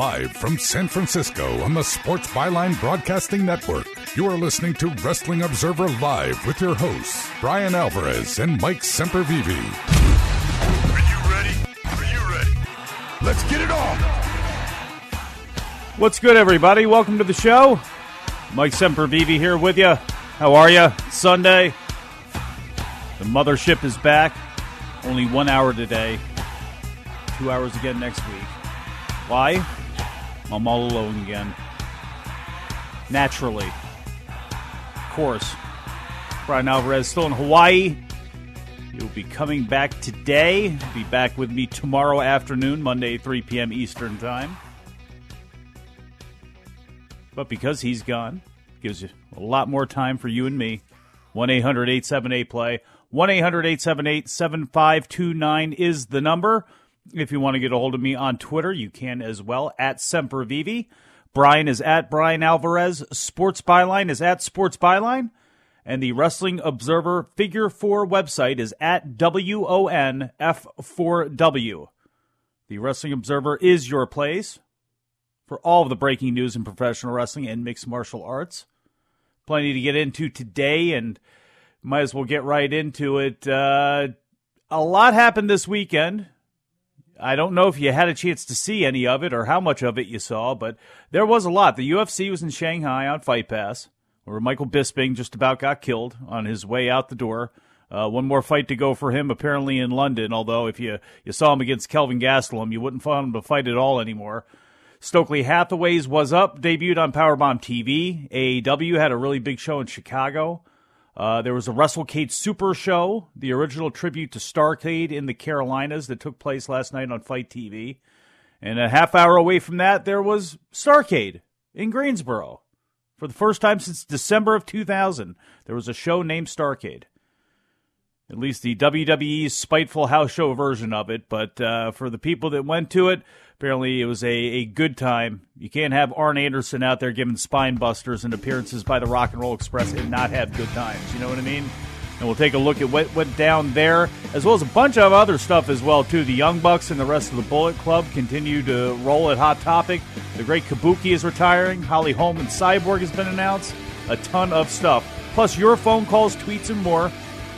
Live from San Francisco on the Sports Byline Broadcasting Network, you are listening to Wrestling Observer Live with your hosts, Bryan Alvarez and Mike Sempervive. Are you ready? Are you ready? Let's get it on! What's good, everybody? Welcome to the show. Mike Sempervive here with you. How are you? Sunday. The mothership is back. Only one hour today. Two hours again next week. Why? I'm all alone again. Naturally. Of course. Bryan Alvarez still in Hawaii. He'll be coming back today. Be back with me tomorrow afternoon, Monday, 3 p.m. Eastern Time. But because he's gone, gives you a lot more time for you and me. 1 800 878 play. 1 800 878 7529 is the number. If you want to get a hold of me on Twitter, you can as well at Sempervive. Bryan is at Bryan Alvarez. Sports Byline is at Sports Byline. And the Wrestling Observer Figure 4 website is at WONF4W. The Wrestling Observer is your place for all of the breaking news in professional wrestling and mixed martial arts. Plenty to get into today, and might as well get right into it. Uh, a lot happened this weekend. I don't know if you had a chance to see any of it or how much of it you saw, but there was a lot. The UFC was in Shanghai on Fight Pass, where Michael Bisping just about got killed on his way out the door. Uh, one more fight to go for him, apparently in London. Although if you you saw him against Kelvin Gastelum, you wouldn't find him to fight at all anymore. Stokely Hathaway's was up, debuted on Powerbomb TV. AAW had a really big show in Chicago. Uh, there was a Russell WrestleCade Super Show, the original tribute to Starcade in the Carolinas that took place last night on FITE TV. And a half hour away from that, there was Starcade in Greensboro. For the first time since December of 2000, there was a show named Starcade. At least the WWE's spiteful house show version of it. But uh, for the people that went to it, apparently it was a, a good time. You can't have Arn Anderson out there giving spine busters and appearances by the Rock and Roll Express and not have good times. You know what I mean? And we'll take a look at what went down there, as well as a bunch of other stuff as well too. The Young Bucks and the rest of the Bullet Club continue to roll at Hot Topic. The Great Kabuki is retiring. Holly Holm and Cyborg has been announced. A ton of stuff, plus your phone calls, tweets, and more.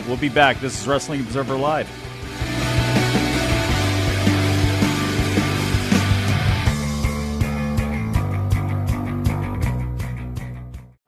We'll be back. This is Wrestling Observer Live.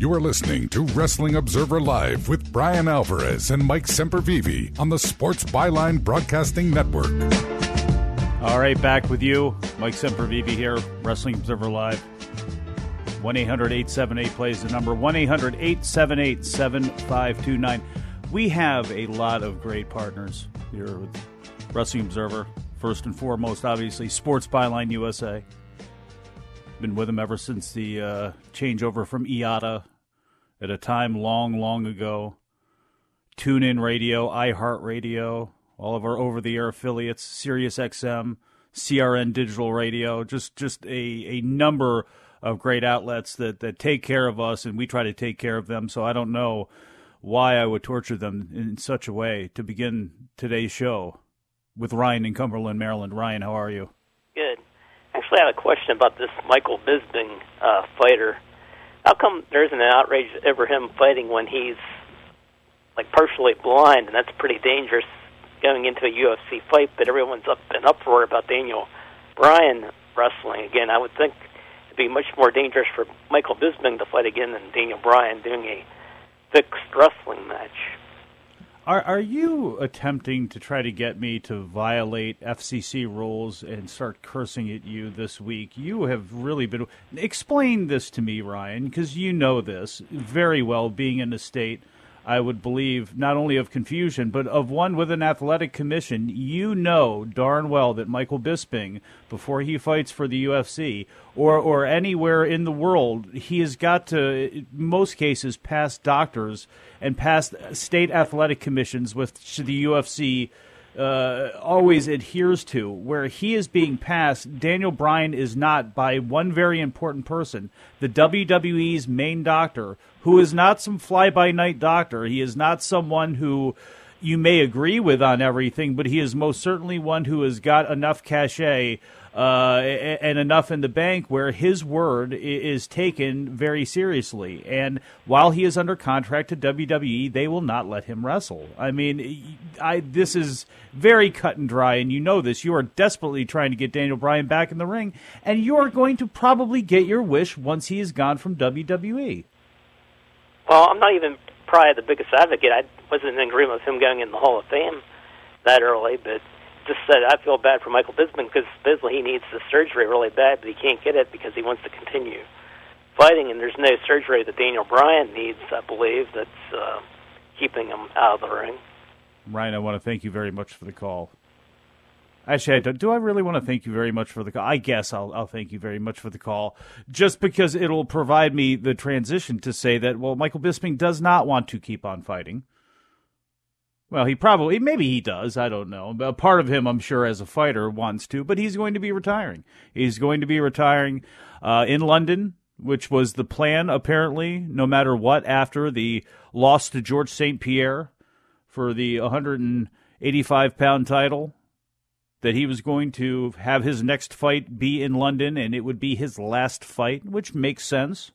You are listening to Wrestling Observer Live with Bryan Alvarez and Mike Sempervive on the Sports Byline Broadcasting Network. All right, back with you. Mike Sempervive here, Wrestling Observer Live. 1 800 878 plays the number 1 800 878 7529. We have a lot of great partners here with Wrestling Observer. First and foremost, obviously, Sports Byline USA. Been with them ever since the uh, changeover from IATA at a time long, long ago. TuneIn Radio, iHeartRadio, all of our over-the-air affiliates, SiriusXM, CRN Digital Radio, just just a, a number of great outlets that, that take care of us, and we try to take care of them. So I don't know why I would torture them in such a way to begin today's show with Ryan in Cumberland, Maryland. Ryan, how are you? Actually, have a question about this Michael Bisping uh, fighter. How come there isn't an outrage over him fighting when he's like partially blind, and that's pretty dangerous going into a UFC fight? But everyone's up in uproar about Daniel Bryan wrestling again. I would think it'd be much more dangerous for Michael Bisping to fight again than Daniel Bryan doing a fixed wrestling match. Are are you attempting to try to get me to violate FCC rules and start cursing at you this week? You have really been explain this to me, Ryan, because you know this very well, being in a state. I would believe not only of confusion, but of one with an athletic commission. You know darn well that Michael Bisping, before he fights for the UFC or or anywhere in the world, he has got to, in most cases, pass doctors and pass state athletic commissions, which the UFC uh, always adheres to. Where he is being passed, Daniel Bryan is not by one very important person, the WWE's main doctor, who is not some fly by night doctor. He is not someone who you may agree with on everything, but he is most certainly one who has got enough cachet uh, and enough in the bank where his word is taken very seriously. And while he is under contract to WWE, they will not let him wrestle. I mean, I this is very cut and dry, and you know this. You are desperately trying to get Daniel Bryan back in the ring, and you are going to probably get your wish once he is gone from WWE. Well, I'm not even probably the biggest advocate. I wasn't in agreement with him going in the Hall of Fame that early, but just said I feel bad for Michael Bisping because Bisley he needs the surgery really bad, but he can't get it because he wants to continue fighting, and there's no surgery that Daniel Bryan needs, I believe, that's uh, keeping him out of the ring. Ryan, I want to thank you very much for the call. Actually, I do, do I really want to thank you very much for the call? I guess I'll, I'll thank you very much for the call, just because it'll provide me the transition to say that, well, Michael Bisping does not want to keep on fighting. Well, he probably, maybe he does. I don't know. A part of him, I'm sure, as a fighter, wants to, but he's going to be retiring. He's going to be retiring uh, in London, which was the plan, apparently, no matter what, after the loss to Georges St. Pierre for the 185 pound title. That he was going to have his next fight be in London and it would be his last fight, which makes sense.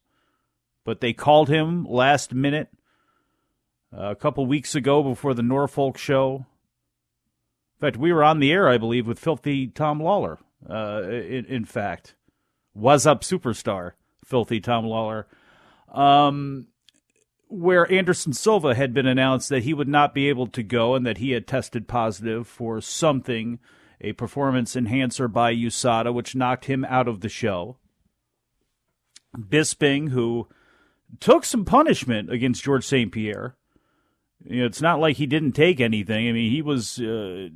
But they called him last minute uh, a couple weeks ago before the Norfolk show. In fact, we were on the air, I believe, with Filthy Tom Lawler. Uh, in, in, fact, was up superstar Filthy Tom Lawler, um, where Anderson Silva had been announced that he would not be able to go and that he had tested positive for something, a performance enhancer by USADA, which knocked him out of the show. Bisping, who took some punishment against Georges St. Pierre You know, it's not like he didn't take anything. I mean, he was uh,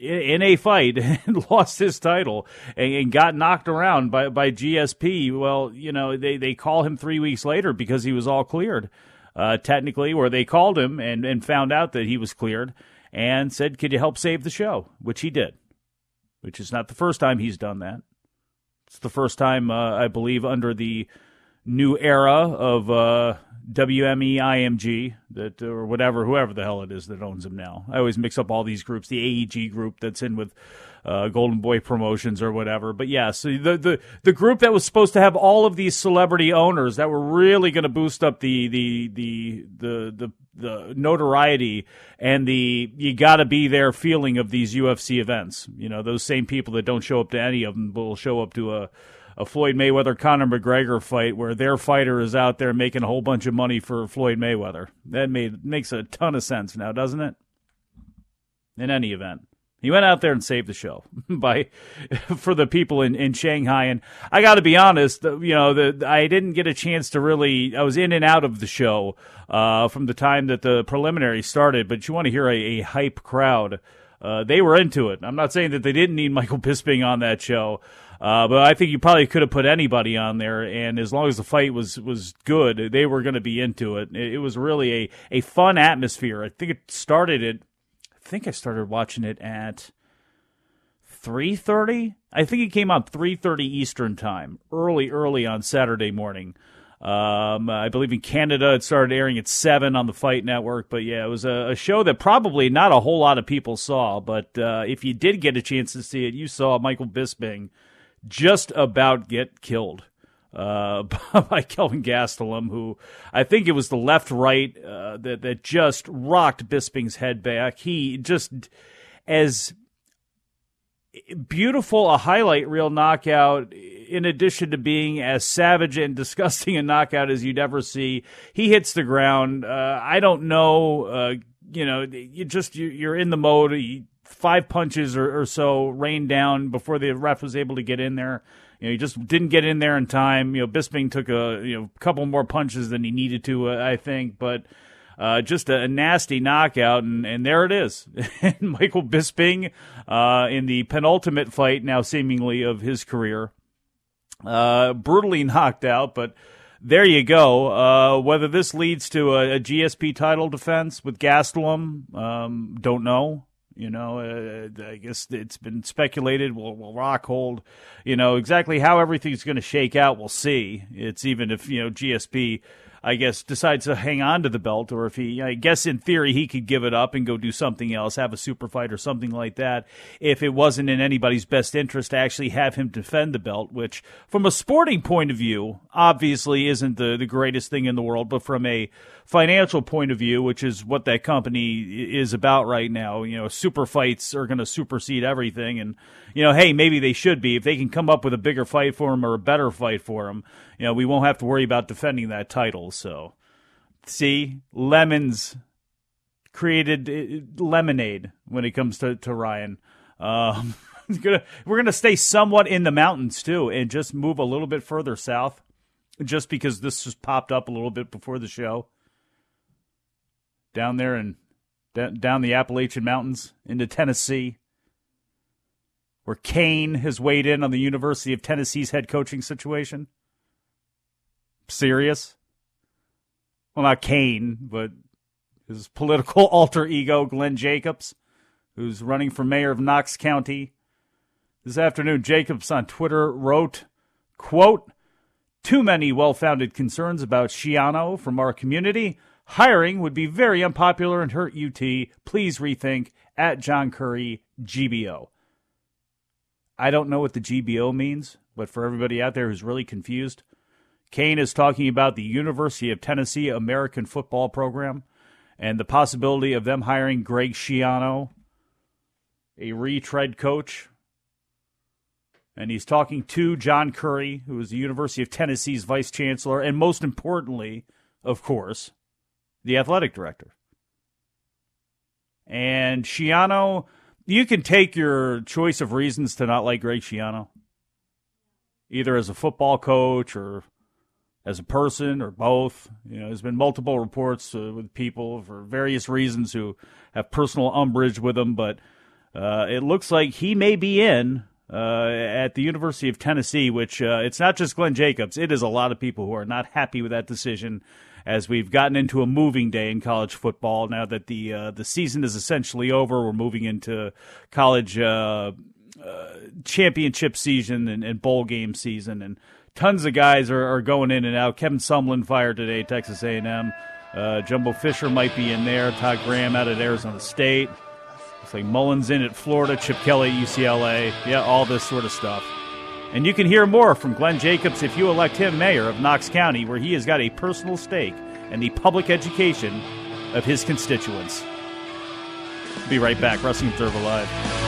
in a fight and lost his title and, and, got knocked around by, by GSP. Well, you know, they, they call him three weeks later because he was all cleared, uh, technically, or they called him and, and found out that he was cleared and said, Could you help save the show? Which he did, which is not the first time he's done that. It's the first time, uh, I believe, under the new era of uh, WME IMG that or whatever whoever the hell it is that owns them now. I always mix up all these groups. The AEG group that's in with uh, Golden Boy Promotions or whatever. But yeah, so the the the group that was supposed to have all of these celebrity owners that were really going to boost up the the the the the the notoriety and the you got to be there feeling of these UFC events. You know, those same people that don't show up to any of them will show up to a a Floyd Mayweather Conor McGregor fight where their fighter is out there making a whole bunch of money for Floyd Mayweather. That made makes a ton of sense now, doesn't it? In any event. He went out there and saved the show by for the people in, in Shanghai. And I got to be honest, you know, the, I didn't get a chance to really. I was in and out of the show uh, from the time that the preliminary started. But you want to hear a, a hype crowd? Uh, they were into it. I'm not saying that they didn't need Michael Bisping on that show, uh, but I think you probably could have put anybody on there, and as long as the fight was was good, they were going to be into it. it. It was really a a fun atmosphere. I think it started at. I think I started watching it at three thirty. I think it came on three thirty Eastern time, early, early on Saturday morning. Um, I believe in Canada it started airing at seven on the Fight Network. But yeah, it was a, a show that probably not a whole lot of people saw. But uh, if you did get a chance to see it, you saw Michael Bisping just about get killed uh, by Kelvin Gastelum, who I think it was the left right uh, that that just rocked Bisping's head back. He just as beautiful a highlight reel knockout in addition to being as savage and disgusting a knockout as you'd ever see he hits the ground uh, i don't know uh, you know you just you, are in the mode five punches or, or, so rained down before the ref was able to get in there. You know, he just didn't get in there in time. You know, Bisping took a you know couple more punches than he needed to, uh, I think, but. Uh, just a, a, nasty knockout, and, and there it is. Michael Bisping uh, in the penultimate fight, now seemingly of his career, uh, brutally knocked out. But there you go. Uh, whether this leads to a, a, GSP title defense with Gastelum, um, don't know. You know, uh, I guess it's been speculated. Will, will Rockhold, you know, exactly how everything's going to shake out? We'll see. It's even if you know GSP I guess, decides to hang on to the belt, or if he, I guess in theory, he could give it up and go do something else, have a super fight or something like that, if it wasn't in anybody's best interest to actually have him defend the belt, which, from a sporting point of view, obviously isn't the, the greatest thing in the world, but from a financial point of view, which is what that company is about right now, you know, super fights are going to supersede everything. And, you know, hey, maybe they should be. If they can come up with a bigger fight for him or a better fight for him, you know, we won't have to worry about defending that title. So, see, lemons created uh, lemonade when it comes to, to Ryan. Um, we're going to stay somewhat in the mountains too and just move a little bit further south just because this just popped up a little bit before the show. Down there and down the Appalachian Mountains into Tennessee where Kane has weighed in on the University of Tennessee's head coaching situation? Serious? Well, not Kane, but his political alter ego, Glenn Jacobs, who's running for mayor of Knox County. This afternoon, Jacobs on Twitter wrote, quote, too many well-founded concerns about Schiano from our community. Hiring would be very unpopular and hurt UT. Please rethink at John Currie GBO. I don't know what the GBO means, but for everybody out there who's really confused, Kane is talking about the University of Tennessee American football program and the possibility of them hiring Greg Schiano, a retread coach. And he's talking to John Curry, who is the University of Tennessee's vice chancellor, and most importantly, of course, the athletic director. And Schiano you can take your choice of reasons to not like Greg Schiano, either as a football coach or as a person or both. You know, there's been multiple reports uh, with people for various reasons who have personal umbrage with him, but uh, it looks like he may be in uh, at the University of Tennessee, which uh, it's not just Glenn Jacobs. It is a lot of people who are not happy with that decision as we've gotten into a moving day in college football. Now that the uh, the season is essentially over, we're moving into college uh, uh, championship season and, and, bowl game season, and tons of guys are, are, going in and out. Kevin Sumlin fired today, Texas A&M. Uh, Jimbo Fisher might be in there. Todd Graham out at Arizona State. It's like Mullins in at Florida, Chip Kelly, at UCLA. Yeah, all this sort of stuff. And you can hear more from Glenn Jacobs if you elect him mayor of Knox County, where he has got a personal stake in the public education of his constituents. Be right back. Wrestling Observer Live.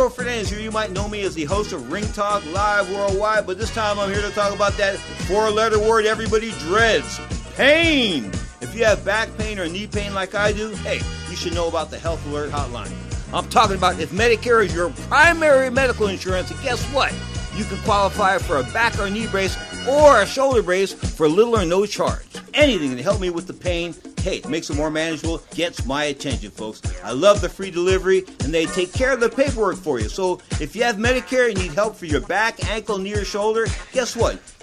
Pedro Fernandez here. You might know me as the host of Ring Talk Live Worldwide, but this time I'm here to talk about that four letter word everybody dreads pain. If you have back pain or knee pain like I do, hey, you should know about the Health Alert Hotline. I'm talking about if Medicare is your primary medical insurance, guess what? You can qualify for a back or knee brace or a shoulder brace for little or no charge. Anything to help me with the pain hey, makes it more manageable, gets my attention, folks. I love the free delivery, and they take care of the paperwork for you. So if you have Medicare and need help for your back, ankle, knee, or shoulder, guess what?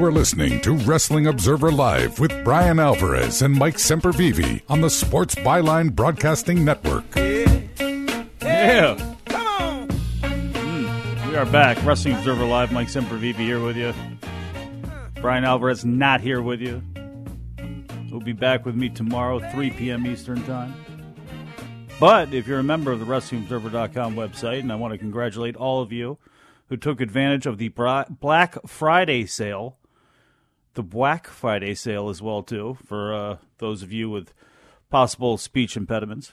You are listening to Wrestling Observer Live with Bryan Alvarez and Mike Sempervive on the Sports Byline Broadcasting Network. Yeah. Come on. Mm, we are back. Wrestling Observer Live. Mike Sempervive here with you. Bryan Alvarez not here with you. He'll be back with me tomorrow, 3 p.m. Eastern Time. But if you're a member of the WrestlingObserver.com website, and I want to congratulate all of you who took advantage of the Black Friday sale, the Black Friday sale as well too, for uh, those of you with possible speech impediments.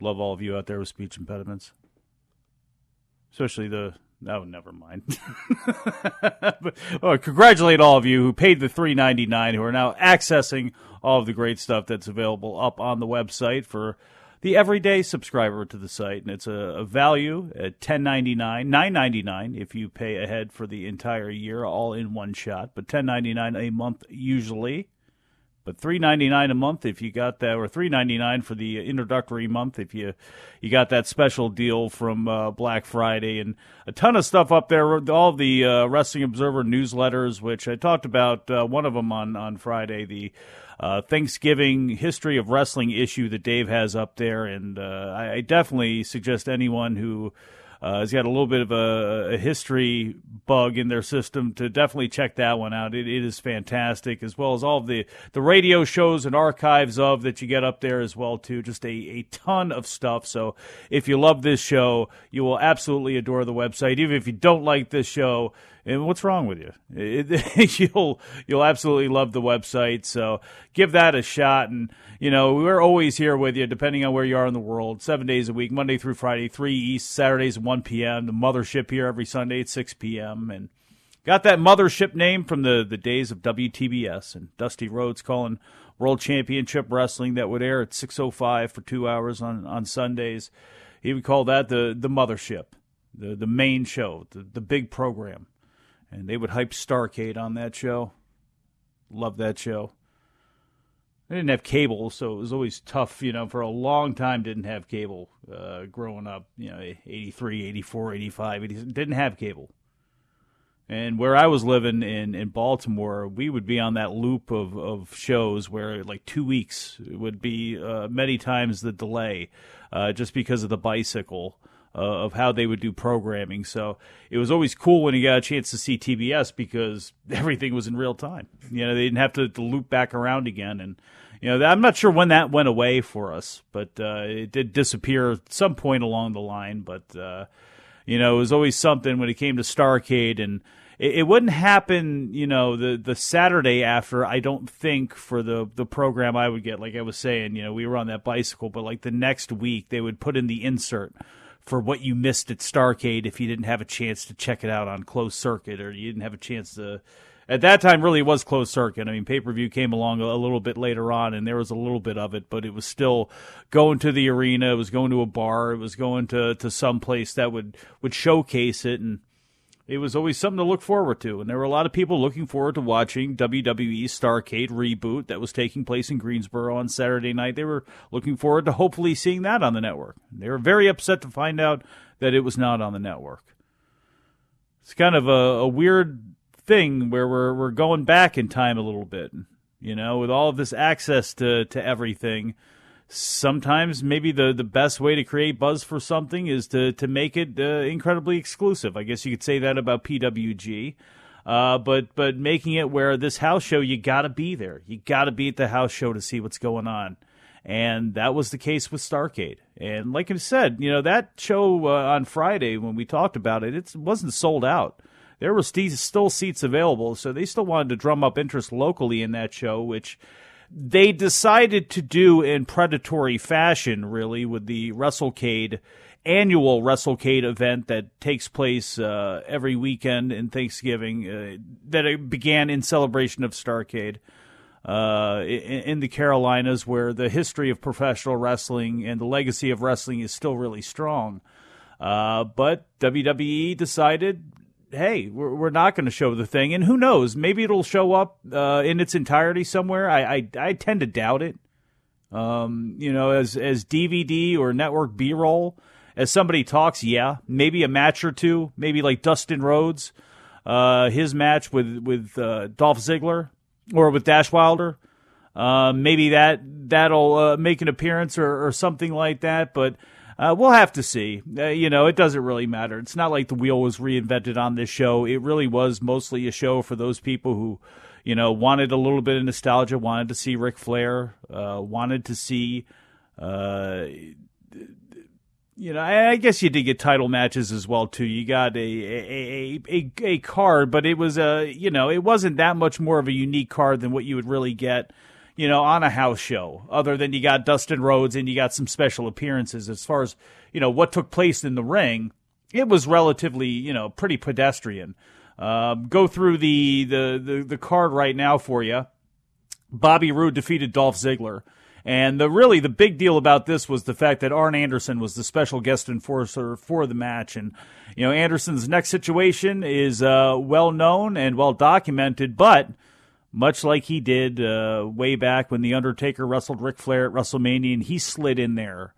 Love all of you out there with speech impediments, especially the No, never mind. but, oh, congratulate all of you who paid the three ninety nine, who are now accessing all of the great stuff that's available up on the website for the everyday subscriber to the site, and it's a, a value at ten ninety nine, nine ninety nine if you pay ahead for the entire year, all in one shot, but ten ninety nine a month usually. But three ninety nine a month if you got that, or three ninety nine for the introductory month if you you got that special deal from uh, Black Friday, and a ton of stuff up there. All the uh, Wrestling Observer newsletters, which I talked about uh, one of them on on Friday, the uh, Thanksgiving history of wrestling issue that Dave has up there, and uh, I, I definitely suggest anyone who uh, has got a little bit of a, a, history bug in their system to definitely check that one out. It, it is fantastic, as well as all of the, the radio shows and archives of that you get up there as well too. Just a, a ton of stuff. So if you love this show, you will absolutely adore the website. Even if you don't like this show, and what's wrong with you? It, you'll you'll absolutely love the website. So give that a shot. And you know we're always here with you, depending on where you are in the world. Seven days a week, Monday through Friday, three East, Saturdays at one p.m. The mothership here every Sunday at six p.m. And got that mothership name from the the days of WTBS and Dusty Rhodes calling World Championship Wrestling that would air at six oh five for two hours on on Sundays. He would call that the the mothership, the the main show, the the big program and they would hype Starcade on that show. Love that show. I didn't have cable, so it was always tough, you know, for a long time didn't have cable uh, growing up, you know, 83, 84, 85, 80, didn't have cable. And where I was living in, in Baltimore, we would be on that loop of, of shows where like two weeks would be uh, many times the delay uh, just because of the bicycle uh, of how they would do programming. So it was always cool when you got a chance to see TBS because everything was in real time. You know, they didn't have to, to loop back around again. And, you know, I'm not sure when that went away for us, but uh, it did disappear at some point along the line. But, uh, you know, it was always something when it came to Starcade and it, wouldn't happen, you know, the the Saturday after. I don't think for the the program I would get. Like I was saying, you know, we were on that bicycle, but like the next week they would put in the insert for what you missed at Starcade if you didn't have a chance to check it out on closed circuit or you didn't have a chance to. At that time, really was closed circuit. I mean, pay per view came along a, little bit later on, and there was a little bit of it, but it was still going to the arena. It was going to a bar. It was going to to some place that would would showcase it and it was always something to look forward to. And there were a lot of people looking forward to watching WWE Starcade reboot that was taking place in Greensboro on Saturday night. They were looking forward to hopefully seeing that on the network. They were very upset to find out that it was not on the network. It's kind of a, a weird thing where we're we're going back in time a little bit, you know, with all of this access to to everything sometimes maybe the, the best way to create buzz for something is to, to make it uh, incredibly exclusive. I guess you could say that about PWG. Uh, but but making it where this house show you got to be there, you got to be at the house show to see what's going on, and that was the case with Starcade. And like I said, you know that show uh, on Friday when we talked about it, it wasn't sold out. There were st- still seats available, so they still wanted to drum up interest locally in that show, which they decided to do in predatory fashion, really, with the WrestleCade annual WrestleCade event that takes place uh, every weekend in Thanksgiving uh, that began in celebration of Starcade uh, in, in, the Carolinas, where the history of professional wrestling and the legacy of wrestling is still really strong. Uh, but WWE decided hey, we're, we're not going to show the thing, and who knows? Maybe it'll show up uh, in its entirety somewhere. I, I, I tend to doubt it. Um, you know, as as DVD or network B roll, as somebody talks, yeah, maybe a match or two, maybe like Dustin Rhodes, uh, his match with with uh, Dolph Ziggler or with Dash Wilder. Uh, maybe that that'll uh, make an appearance or, or something like that, but uh, we'll have to see. Uh, you know, it doesn't really matter. It's not like the wheel was reinvented on this show. It really was mostly a show for those people who, you know, wanted a little bit of nostalgia, wanted to see Ric Flair, uh, wanted to see, uh, you know, I guess you did get title matches as well too. You got a a a, a, a card, but it was a you know it wasn't that much more of a unique card than what you would really get you know, on a house show, other than you got Dustin Rhodes and you got some special appearances as far as, you know, what took place in the ring. it was relatively, you know, pretty pedestrian. Uh, go through the, the, the, the card right now for you. Bobby Roode defeated Dolph Ziggler. And the really the big deal about this was the fact that Arn Anderson was the special guest enforcer for the match, and you know Anderson's next situation is uh, well known and well documented, but much like he did uh, way back when the Undertaker wrestled Ric Flair at WrestleMania, and he slid in there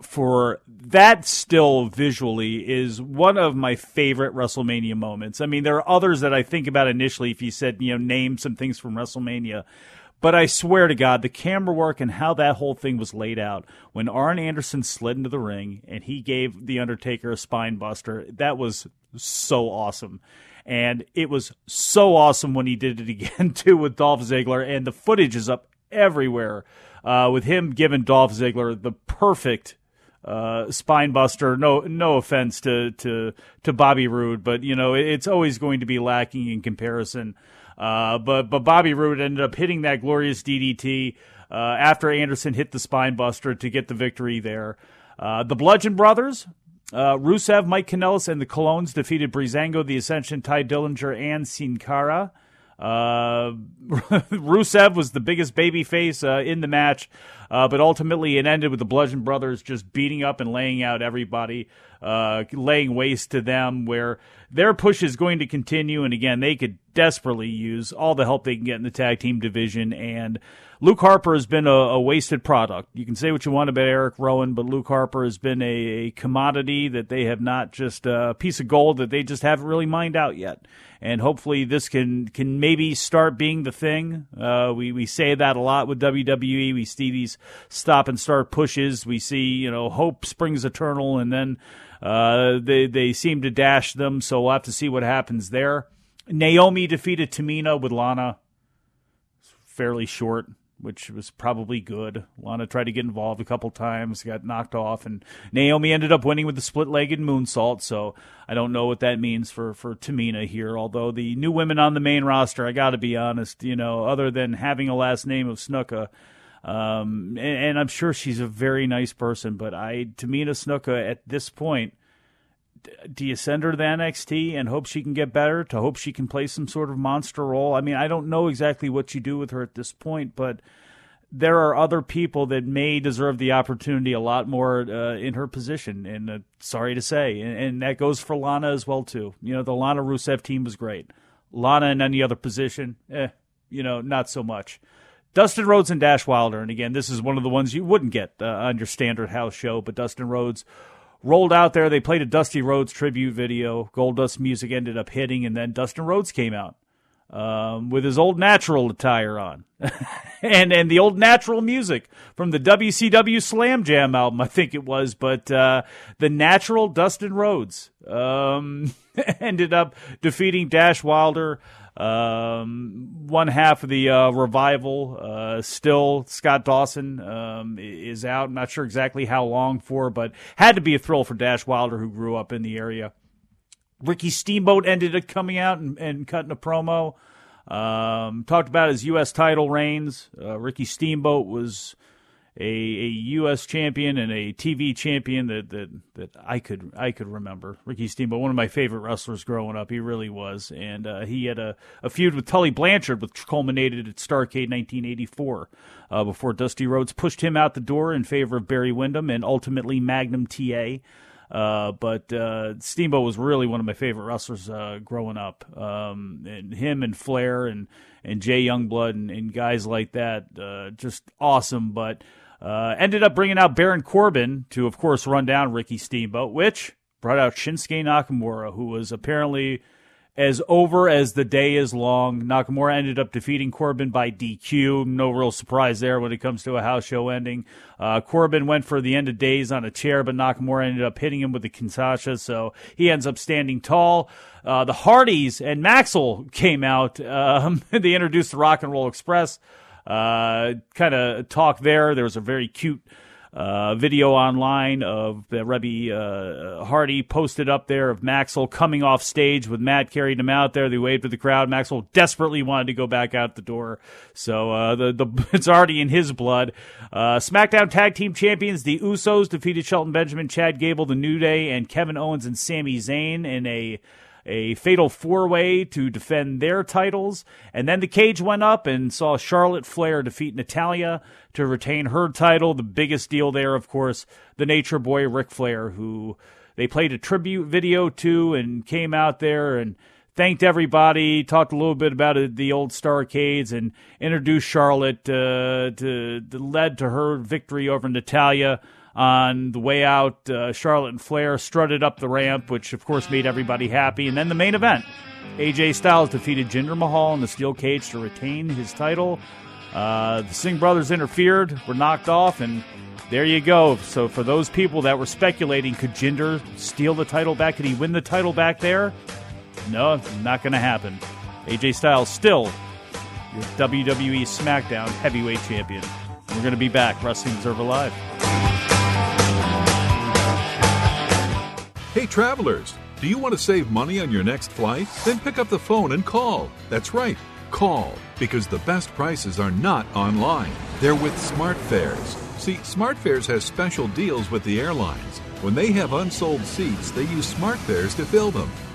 for that still visually is one of my favorite WrestleMania moments. I mean, there are others that I think about initially if you said, you know, name some things from WrestleMania. But I swear to God, the camera work and how that whole thing was laid out when Arn Anderson slid into the ring and he gave The Undertaker a spine buster, that was so awesome. And it was so awesome when he did it again, too, with Dolph Ziggler. And the footage is up everywhere uh, with him giving Dolph Ziggler the perfect uh, spine buster. No, no offense to to to Bobby Roode, but you know it's always going to be lacking in comparison. Uh, but but Bobby Roode ended up hitting that glorious DDT uh, after Anderson hit the spine buster to get the victory there. Uh, the Bludgeon Brothers. Uh, Rusev, Mike Kanellis, and the Colóns defeated Breezango, the Ascension, Tye Dillinger, and Sin Cara. Uh, Rusev was the biggest babyface uh, in the match, uh, but ultimately it ended with the Bludgeon Brothers just beating up and laying out everybody, uh, laying waste to them. Where their push is going to continue, and again, they could desperately use all the help they can get in the tag team division. And Luke Harper has been a, a wasted product. You can say what you want about Eric Rowan, but Luke Harper has been a, a commodity that they have not just uh, a piece of gold that they just haven't really mined out yet and hopefully this can can maybe start being the thing. Uh, we we say that a lot with WWE. We see these stop and start pushes. We see you know hope springs eternal, and then uh, they they seem to dash them. So we'll have to see what happens there. Naomi defeated Tamina with Lana. Fairly short which was probably good. Lana tried to get involved a couple times, got knocked off, and Naomi ended up winning with the split-legged moonsault. So I don't know what that means for for Tamina here. Although the new women on the main roster, I got to be honest, you know, other than having a last name of Snuka. Um, and, and I'm sure she's a very nice person, but I Tamina Snuka at this point do you send her to NXT and hope she can get better to hope she can play some sort of monster role? I mean, I don't know exactly what you do with her at this point, but there are other people that may deserve the opportunity a lot more uh, in her position. And uh, sorry to say, and, and, that goes for Lana as well too. You know, the Lana Rusev team was great. Lana in any other position, eh, you know, not so much. Dustin Rhodes and Dash Wilder, and again, this is one of the ones you wouldn't get uh, on your standard house show, but Dustin Rhodes rolled out there. They played a Dusty Rhodes tribute video. Goldust music ended up hitting, and then Dustin Rhodes came out um, with his old natural attire on, and and the old natural music from the WCW Slam Jam album, I think it was. But uh, the natural Dustin Rhodes um, ended up defeating Dash Wilder. Um, one half of the uh, revival, uh, still Scott Dawson um, is out. I'm not sure exactly how long for, but had to be a thrill for Dash Wilder, who grew up in the area. Ricky Steamboat ended up coming out and, and cutting a promo. Um, talked about his U.S. title reigns. Uh, Ricky Steamboat was a, a U.S. champion and a TV champion that, that that I could I could remember. Ricky Steamboat, one of my favorite wrestlers growing up, he really was, and uh, he had a, a feud with Tully Blanchard, which culminated at Starcade 1984, uh, before Dusty Rhodes pushed him out the door in favor of Barry Windham and ultimately Magnum TA. Uh, but uh, Steamboat was really one of my favorite wrestlers uh, growing up. Um, and him and Flair and and Jay Youngblood and, and guys like that, uh, just awesome. But uh, ended up bringing out Baron Corbin to, of course, run down Ricky Steamboat, which brought out Shinsuke Nakamura, who was apparently as over as the day is long. Nakamura ended up defeating Corbin by DQ. No real surprise there when it comes to a house show ending. Uh, Corbin went for the end of days on a chair, but Nakamura ended up hitting him with the Kinshasa, so he ends up standing tall. Uh, the Hardys and Maxwell came out. Um, they introduced the Rock and Roll Express kind of talk there. There was a very cute uh, video online of uh, Reby uh, Hardy posted up there of Maxwell coming off stage with Matt carrying him out there. They waved to the crowd. Maxwell desperately wanted to go back out the door, so uh, the the it's already in his blood. Uh, SmackDown Tag Team Champions, the Usos defeated Shelton Benjamin, Chad Gable, The New Day, and Kevin Owens and Sami Zayn in a a fatal four way to defend their titles. And then the cage went up and saw Charlotte Flair defeat Natalya to retain her title. The biggest deal there, of course, the Nature Boy Ric Flair, who they played a tribute video to and came out there and thanked everybody, talked a little bit about the old Starcades, and introduced Charlotte uh, to, to led to her victory over Natalya on the way out, uh, Charlotte and Flair strutted up the ramp, which of course made everybody happy. And then the main event AJ Styles defeated Jinder Mahal in the steel cage to retain his title. Uh, the Singh brothers interfered, were knocked off, and there you go. So, for those people that were speculating, could Jinder steal the title back? Could he win the title back there? No, not going to happen. AJ Styles still your WWE SmackDown Heavyweight Champion. We're going to be back, Wrestling Observer Live. Hey, travelers, do you want to save money on your next flight? Then pick up the phone and call. That's right, call, because the best prices are not online. They're with SmartFares. See, SmartFares has special deals with the airlines. When they have unsold seats, they use SmartFares to fill them.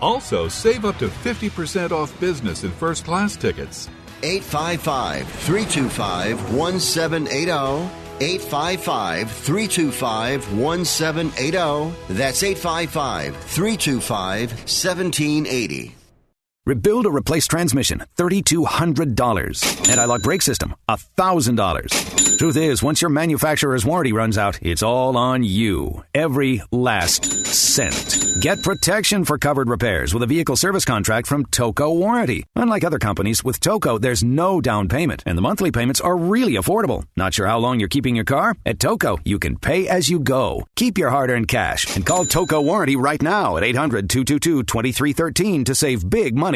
Also, save up to 50% off business and first class tickets. 855 325 1780. 855 325 1780. That's 855 325 1780. Rebuild or replace transmission, $3,200. Anti-lock brake system, $1,000. Truth is, once your manufacturer's warranty runs out, it's all on you. Every last cent. Get protection for covered repairs with a vehicle service contract from Toco Warranty. Unlike other companies, with Toco, there's no down payment, and the monthly payments are really affordable. Not sure how long you're keeping your car? At Toco, you can pay as you go. Keep your hard-earned cash and call Toco Warranty right now at 800-222-2313 to save big money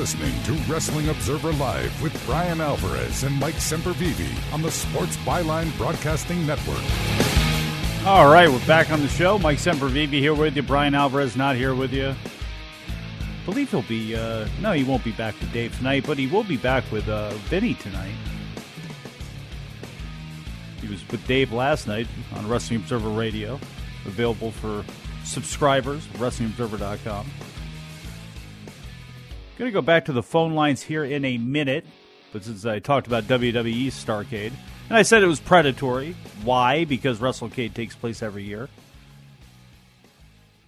Listening to Wrestling Observer Live with Bryan Alvarez and Mike Sempervive on the Sports Byline Broadcasting Network. All right, we're back on the show. Mike Sempervive here with you. Bryan Alvarez not here with you. I believe he'll be. Uh, no, he won't be back with Dave tonight, but he will be back with uh, Vinny tonight. He was with Dave last night on Wrestling Observer Radio, available for subscribers. WrestlingObserver.com. Going to go back to the phone lines here in a minute, but since I talked about WWE Starcade, And I said it was predatory. Why? Because WrestleCade takes place every year.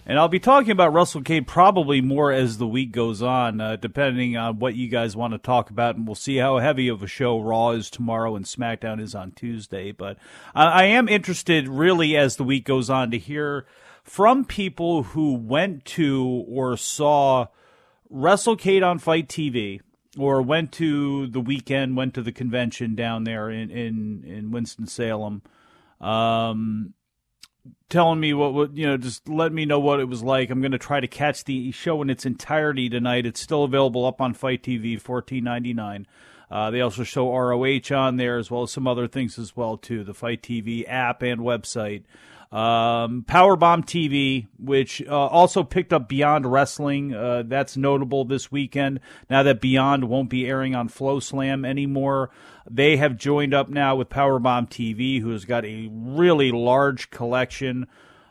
And I'll be talking about WrestleCade probably more as the week goes on, uh, depending on what you guys want to talk about. And we'll see how heavy of a show Raw is tomorrow and SmackDown is on Tuesday. But I, I am interested, really, as the week goes on, to hear from people who went to or saw WrestleCade on FITE TV or went to the weekend, went to the convention down there in, in, in Winston-Salem. Um, telling me what, what you know just let me know what it was like. I'm going to try to catch the show in its entirety tonight. It's still available up on FITE TV 14.99 uh, they also show roh on there as well as some other things as well too. The FITE TV app and website um, Powerbomb TV, which uh, also picked up Beyond Wrestling. Uh, that's notable this weekend. Now that Beyond won't be airing on FloSlam anymore, they have joined up now with Powerbomb TV, who has got a really large collection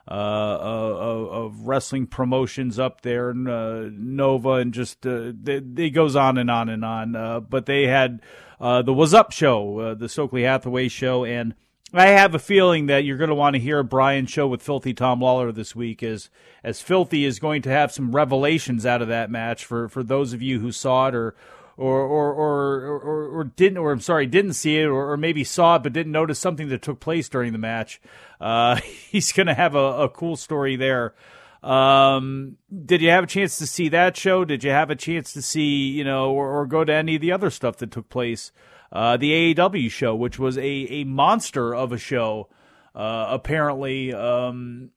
uh, of, of, wrestling promotions up there, uh, Nova, and just uh, it goes on and on and on. Uh, but they had uh, the Was Up show, uh, the Stokely Hathaway show, and I have a feeling that you're going to want to hear Bryan's show with Filthy Tom Lawler this week, as as Filthy is going to have some revelations out of that match for, for those of you who saw it or or or or or, or didn't or I'm sorry didn't see it or, or, maybe saw it but didn't notice something that took place during the match. Uh, he's going to have a, a, cool story there. Um, did you have a chance to see that show? Did you have a chance to see you know or, or go to any of the other stuff that took place? Uh, the AAW show, which was a, a monster of a show, uh, apparently. Um,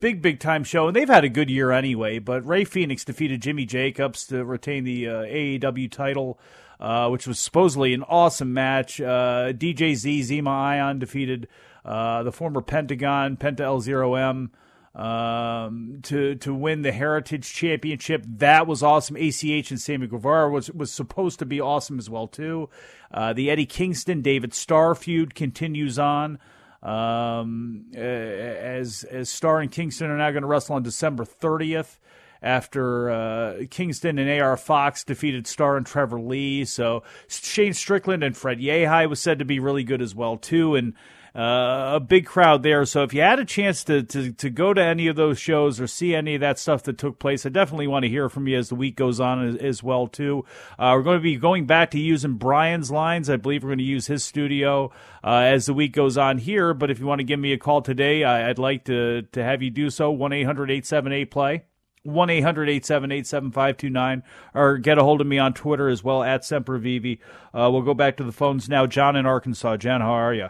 big, big time show. And they've had a good year anyway, but Rey Fenix defeated Jimmy Jacobs to retain the uh, AAW title. Uh, which was supposedly an awesome match. Uh, DJZ Zema Ion defeated uh, the former Pentagon, Penta L0M um, to to win the Heritage Championship. That was awesome. ACH and Sammy Guevara was was supposed to be awesome as well too. Uh, the Eddie Kingston David Starr feud continues on. Um, as as Starr and Kingston are now going to wrestle on December 30th after uh, Kingston and AR Fox defeated Starr and Trevor Lee. So Shane Strickland and Fred Yehi was said to be really good as well too, and uh, a big crowd there. So if you had a chance to, to, to go to any of those shows or see any of that stuff that took place, I definitely want to hear from you as the week goes on as, as well too. Uh, we're going to be going back to using Bryan's lines. I believe we're going to use his studio uh, as the week goes on here. But if you want to give me a call today, I, would like to to have you do so. One 878 play. 1 800 878 7529, or get a hold of me on Twitter as well, at Sempervive. Uh, we'll go back to the phones now. John in Arkansas. John, how are you?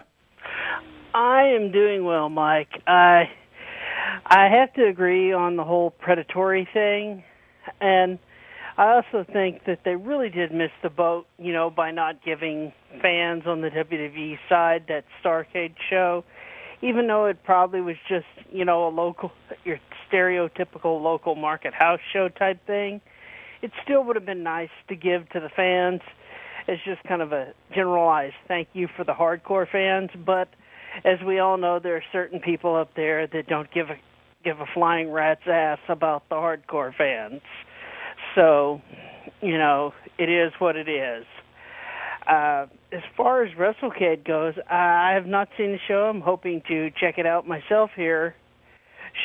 I am doing well, Mike. I I have to agree on the whole predatory thing, and I also think that they really did miss the boat, you know, by not giving fans on the WWE side that Starcade show, even though it probably was just, you know, a local, your stereotypical local market house show type thing. It still would have been nice to give to the fans as just kind of a generalized thank you for the hardcore fans, but as we all know, there are certain people up there that don't give a give a flying rat's ass about the hardcore fans. So, you know, it is what it is. Uh, as far as WrestleCade goes, I have not seen the show. I'm hoping to check it out myself here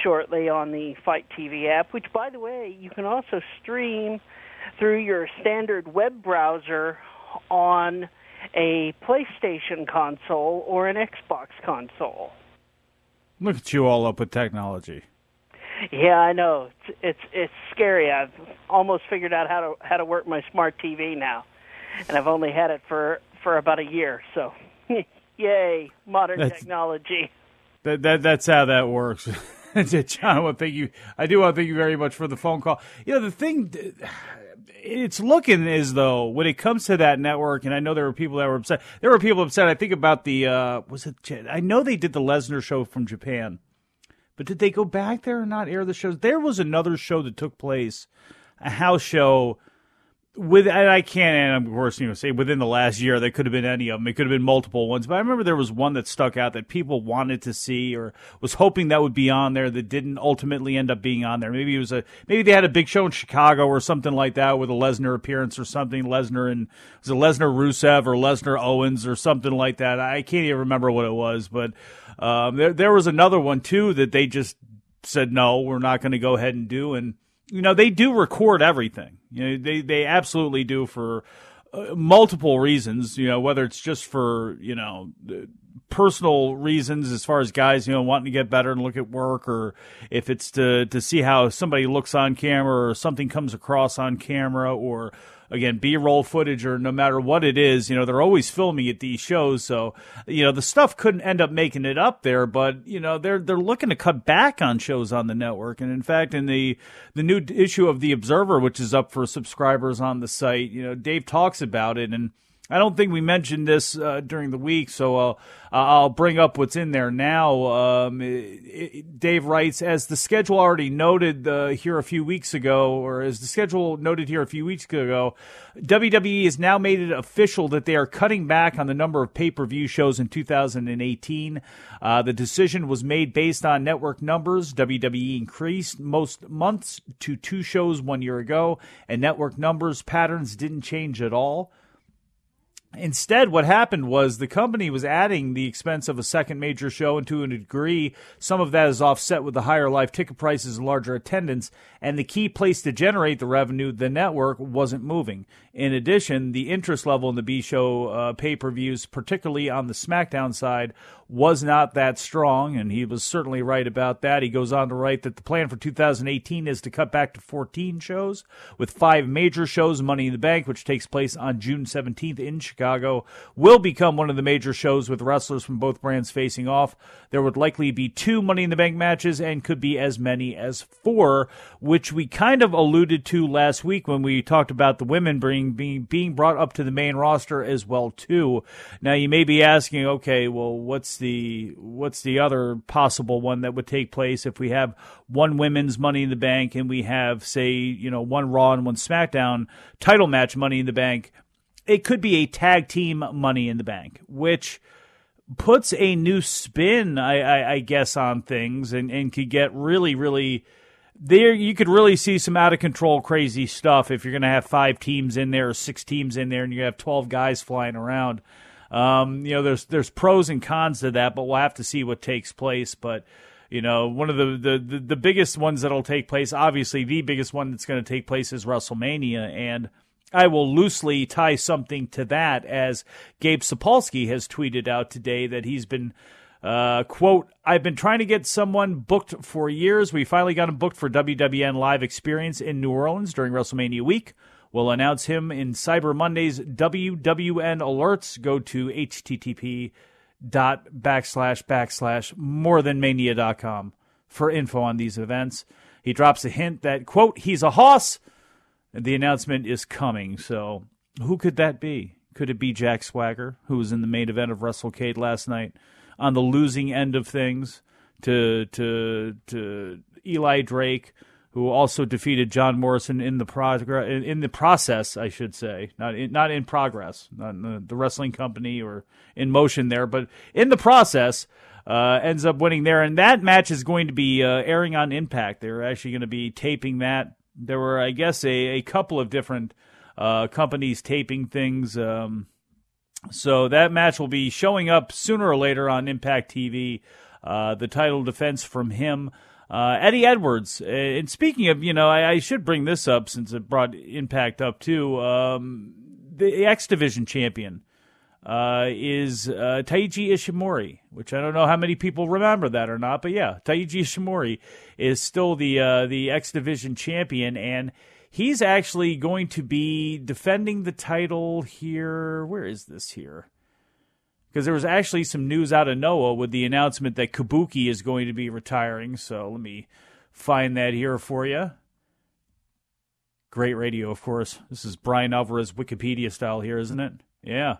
shortly on the FITE TV app, which, by the way, you can also stream through your standard web browser on a PlayStation console or an Xbox console. Look at you all up with technology. Yeah, I know. It's it's it's scary. I've almost figured out how to how to work my smart TV now, and I've only had it for for about a year. So, yay, modern that's, technology. That that that's how that works. John, I thank you. I do want to thank you very much for the phone call. You know, the thing it's looking as though when it comes to that network, and I know there were people that were upset. There were people upset. I think about the uh, was it? I know they did the Lesnar show from Japan, but did they go back there or not air the shows? There was another show that took place, a house show with and I can't, and of course, you know, say within the last year, there could have been any of them. It could have been multiple ones, but I remember there was one that stuck out that people wanted to see or was hoping that would be on there that didn't ultimately end up being on there. Maybe it was a maybe they had a big show in Chicago or something like that with a Lesnar appearance or something. Lesnar and was it Lesnar Rusev or Lesnar Owens or something like that. I can't even remember what it was, but um, there there was another one too that they just said no, we're not going to go ahead and do and you know they do record everything. You know they they absolutely do for uh, multiple reasons. You know whether it's just for you know personal reasons as far as guys you know wanting to get better and look at work, or if it's to to see how somebody looks on camera or something comes across on camera, or again b-roll footage or no matter what it is you know they're always filming at these shows. So you know the stuff couldn't end up making it up there but you know they're they're looking to cut back on shows on the network. And in fact in the the new issue of the observer which is up for subscribers on the site you know Dave talks about it and I don't think we mentioned this uh, during the week, so I'll, I'll bring up what's in there now. Um, it, it, Dave writes, as the schedule already noted uh, here a few weeks ago, or as the schedule noted here a few weeks ago, WWE has now made it official that they are cutting back on the number of pay per view shows in 2018. Uh, the decision was made based on network numbers. WWE increased most months to two shows one year ago, and network numbers patterns didn't change at all. Instead, what happened was the company was adding the expense of a second major show, and to a degree, some of that is offset with the higher live ticket prices and larger attendance. And the key place to generate the revenue, the network, wasn't moving. In addition, the interest level in the B show uh, pay per views, particularly on the SmackDown side, was not that strong, and he was certainly right about that. He goes on to write that the plan for 2018 is to cut back to 14 shows, with five major shows. Money in the Bank, which takes place on June 17th in Chicago, will become one of the major shows with wrestlers from both brands facing off. There would likely be two Money in the Bank matches and could be as many as four, which we kind of alluded to last week when we talked about the women being being being brought up to the main roster as well too. Now you may be asking, okay, well, what's the what's the other possible one that would take place if we have one women's Money in the Bank and we have say you know one Raw and one SmackDown title match Money in the Bank? It could be a tag team Money in the Bank, which puts a new spin, I, I, I guess, on things and, and could get really, really there. You could really see some out of control, crazy stuff if you're going to have five teams in there or six teams in there, and you have twelve guys flying around. Um, you know, there's there's pros and cons to that, but we'll have to see what takes place. But you know, one of the, the, the, the biggest ones that'll take place, obviously the biggest one that's going to take place is WrestleMania. And I will loosely tie something to that as Gabe Sapolsky has tweeted out today that he's been uh, quote, I've been trying to get someone booked for years. We finally got him booked for WWN Live Experience in New Orleans during WrestleMania week. We'll announce him in Cyber Monday's WWN alerts. Go to http dot backslash backslash morethanmania.com for info on these events. He drops a hint that, quote, he's a hoss the announcement is coming. So, who could that be? Could it be Jack Swagger, who was in the main event of WrestleCade last night, on the losing end of things to to to Eli Drake, who also defeated John Morrison in the in the process, I should say, not in, not in progress, not in the, the wrestling company or in motion there, but in the process. Uh, ends up winning there, and that match is going to be uh, airing on Impact. They're actually going to be taping that there were, I guess, a, a couple of different uh, companies taping things. Um, so that match will be showing up sooner or later on Impact TV. Uh, the title defense from him. Uh, Eddie Edwards. Uh, and speaking of, you know, I, I, should bring this up since it brought Impact up too. Um, the X Division champion uh, is uh, Taiji Ishimori, which I don't know how many people remember that or not, but yeah, Taiji Ishimori is still the uh, the X Division champion, and he's actually going to be defending the title here. Where is this here? Because there was actually some news out of Noah with the announcement that Kabuki is going to be retiring. So let me find that here for you. Great radio, of course. This is Bryan Alvarez Wikipedia style here, isn't it? Yeah.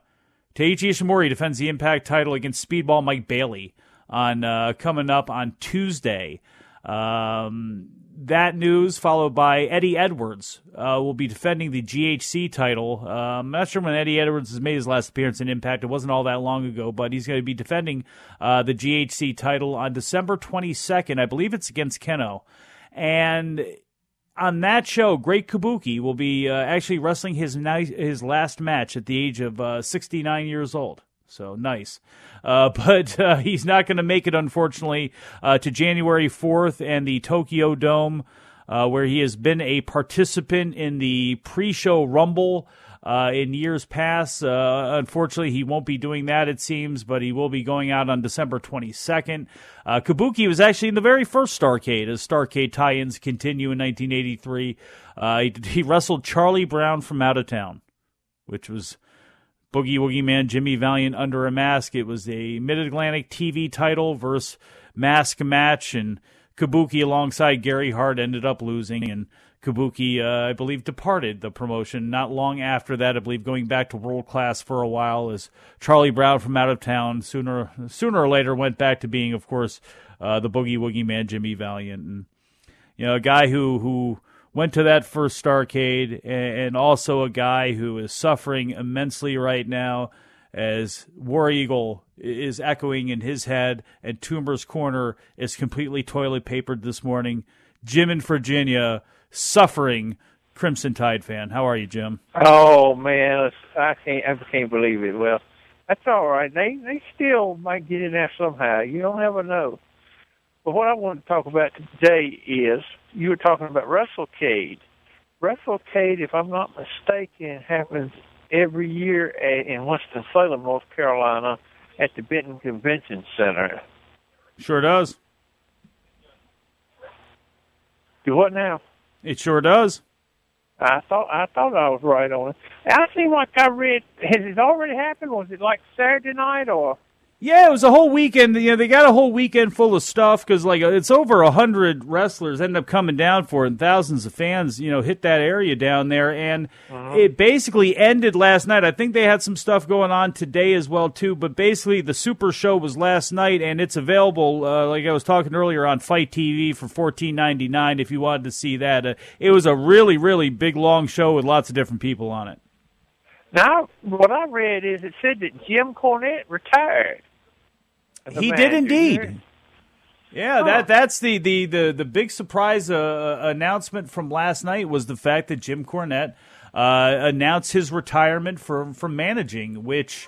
Taiji Ishimori defends the Impact title against Speedball Mike Bailey on uh, coming up on Tuesday. Um, that news, followed by Eddie Edwards, uh, will be defending the GHC title. Uh, I'm not sure when Eddie Edwards has made his last appearance in Impact. It wasn't all that long ago, but he's going to be defending uh, the GHC title on December 22nd. I believe it's against Kenoh. And on that show, Great Kabuki will be uh, actually wrestling his his last match at the age of uh, 69 years old. So nice. Uh, but uh, he's not going to make it, unfortunately, uh, to January 4th and the Tokyo Dome, uh, where he has been a participant in the pre show Rumble. Uh, in years past. Uh, unfortunately, he won't be doing that, it seems, but he will be going out on December 22nd. Uh, Kabuki was actually in the very first Starcade, as Starcade tie ins continue in 1983. Uh, he, he, wrestled Charlie Brown from out of town, which was Boogie Woogie Man Jimmy Valiant under a mask. It was a Mid Atlantic TV title versus mask match, and Kabuki alongside Gary Hart ended up losing, and Kabuki, uh, I believe, departed the promotion not long after that. I believe going back to world class for a while as Charlie Brown from out of town sooner sooner or later went back to being, of course, uh, the Boogie Woogie Man Jimmy Valiant, and you know, a guy who who went to that first Starcade, and also a guy who is suffering immensely right now as War Eagle is echoing in his head, and Toomer's Corner is completely toilet papered this morning. Jim in Virginia suffering Crimson Tide fan. How are you, Jim? Oh man, I can't I can't believe it. Well, that's all right. They they still might get in there somehow. You don't ever know. But what I want to talk about today is you were talking about WrestleCade. WrestleCade, if I'm not mistaken, happens every year at, in Winston Salem, North Carolina, at the Benton Convention Center. Sure does. Do what now? It sure does. I thought I thought I was right on it. I seem like I read. Has it already happened? Was it like Saturday night or? Yeah, it was a whole weekend. You know, they got a whole weekend full of stuff because, like, it's over a hundred wrestlers end up coming down for it, and thousands of fans, you know, hit that area down there. And uh-huh. it basically ended last night. I think they had some stuff going on today as well too. But basically, the Super Show was last night, and it's available. Uh, like I was talking earlier on FITE TV for fourteen ninety nine if you wanted to see that. Uh, it was a really, really big long show with lots of different people on it. Now, what I read is it said that Jim Cornette retired. He did indeed. Yeah, huh. that that's the, the, the, the big surprise uh, uh, announcement from last night was the fact that Jim Cornette uh, announced his retirement from from managing, which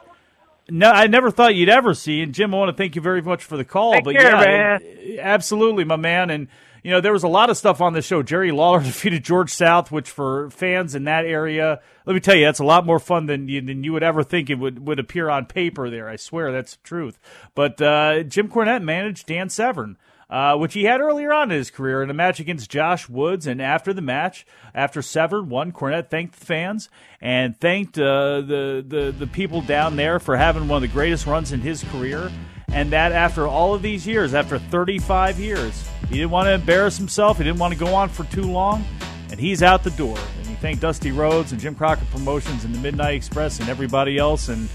no, I never thought you'd ever see. And Jim, I want to thank you very much for the call. Take but care, yeah, man. absolutely, my man, and you know, there was a lot of stuff on the show. Jerry Lawler defeated George South, which for fans in that area, let me tell you, that's a lot more fun than you, than you would ever think it would, would appear on paper there. I swear that's the truth. But uh, Jim Cornette managed Dan Severn. Uh, which he had earlier on in his career in a match against Josh Woods. And after the match, after Severn won, Cornette thanked the fans and thanked uh, the, the the people down there for having one of the greatest runs in his career and that after all of these years, after 35 years, he didn't want to embarrass himself. He didn't want to go on for too long, and he's out the door. And he thank Dusty Rhodes and Jim Crockett Promotions and the Midnight Express and everybody else. And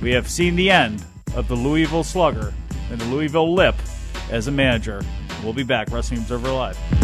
we have seen the end of the Louisville Slugger and the Louisville Lip as a manager. We'll be back. Wrestling Observer Live.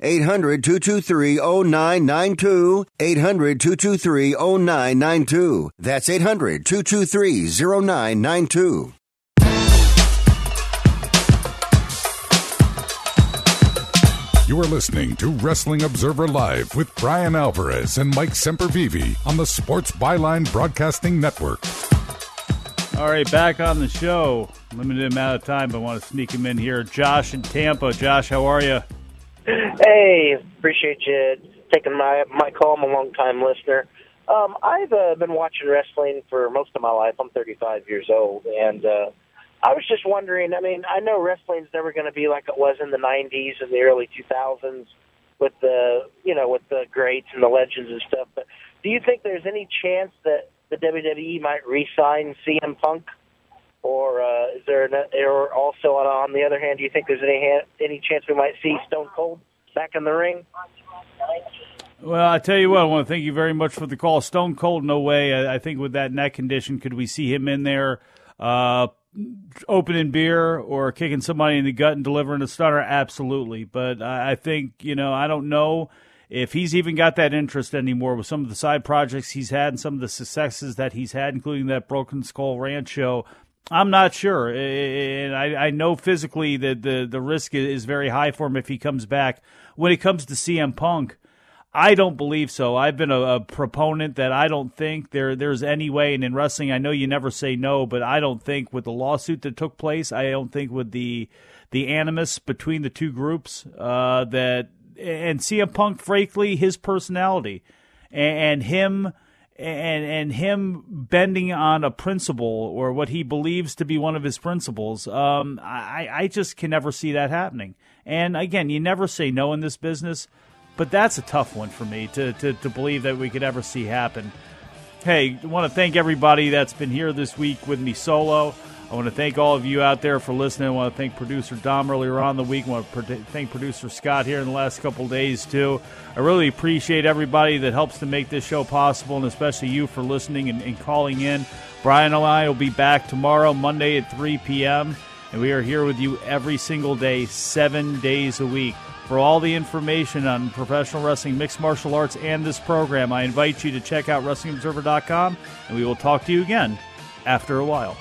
800 223 0992. 800 223 0992. That's 800 223 0992. You are listening to Wrestling Observer Live with Bryan Alvarez and Mike Sempervive on the Sports Byline Broadcasting Network. All right, back on the show. Limited amount of time, but I want to sneak him in here. Josh in Tampa. Josh, how are you? Hey, appreciate you taking my my call. I'm a long time listener. Um, I've uh, been watching wrestling for most of my life. I'm 35 years old, and uh, I was just wondering. I mean, I know wrestling's never going to be like it was in the '90s and the early 2000s with the you know with the greats and the legends and stuff. But do you think there's any chance that the WWE might re-sign CM Punk, or uh, is there? An, or also on, the other hand, do you think there's any hand, any chance we might see Stone Cold back in the ring? Well, I tell you what, I want to thank you very much for the call. Stone Cold, no way. I, I think with that neck condition, could we see him in there? Uh, opening beer or kicking somebody in the gut and delivering a stunner, absolutely. But I think you know I don't know if he's even got that interest anymore with some of the side projects he's had and some of the successes that he's had, including that Broken Skull Ranch show. I'm not sure, and I, I know physically that the the risk is very high for him if he comes back. When it comes to CM Punk. I don't believe so. I've been a, a, proponent that I don't think there there's any way. And in wrestling, I know you never say no, but I don't think with the lawsuit that took place, I don't think with the the animus between the two groups uh, that and CM Punk, frankly, his personality and, and him and and him bending on a principle or what he believes to be one of his principles. Um, I I just can never see that happening. And again, you never say no in this business. But that's a tough one for me to, to, to believe that we could ever see happen. Hey, I want to thank everybody that's been here this week with me solo. I want to thank all of you out there for listening. I want to thank producer Dom earlier on the week. I want to thank producer Scott here in the last couple days, too. I really appreciate everybody that helps to make this show possible, and especially you for listening and, and calling in. Bryan and I will be back tomorrow, Monday at 3 p.m., and we are here with you every single day, seven days a week. For all the information on professional wrestling, mixed martial arts, and this program, I invite you to check out WrestlingObserver.com, and we will talk to you again after a while.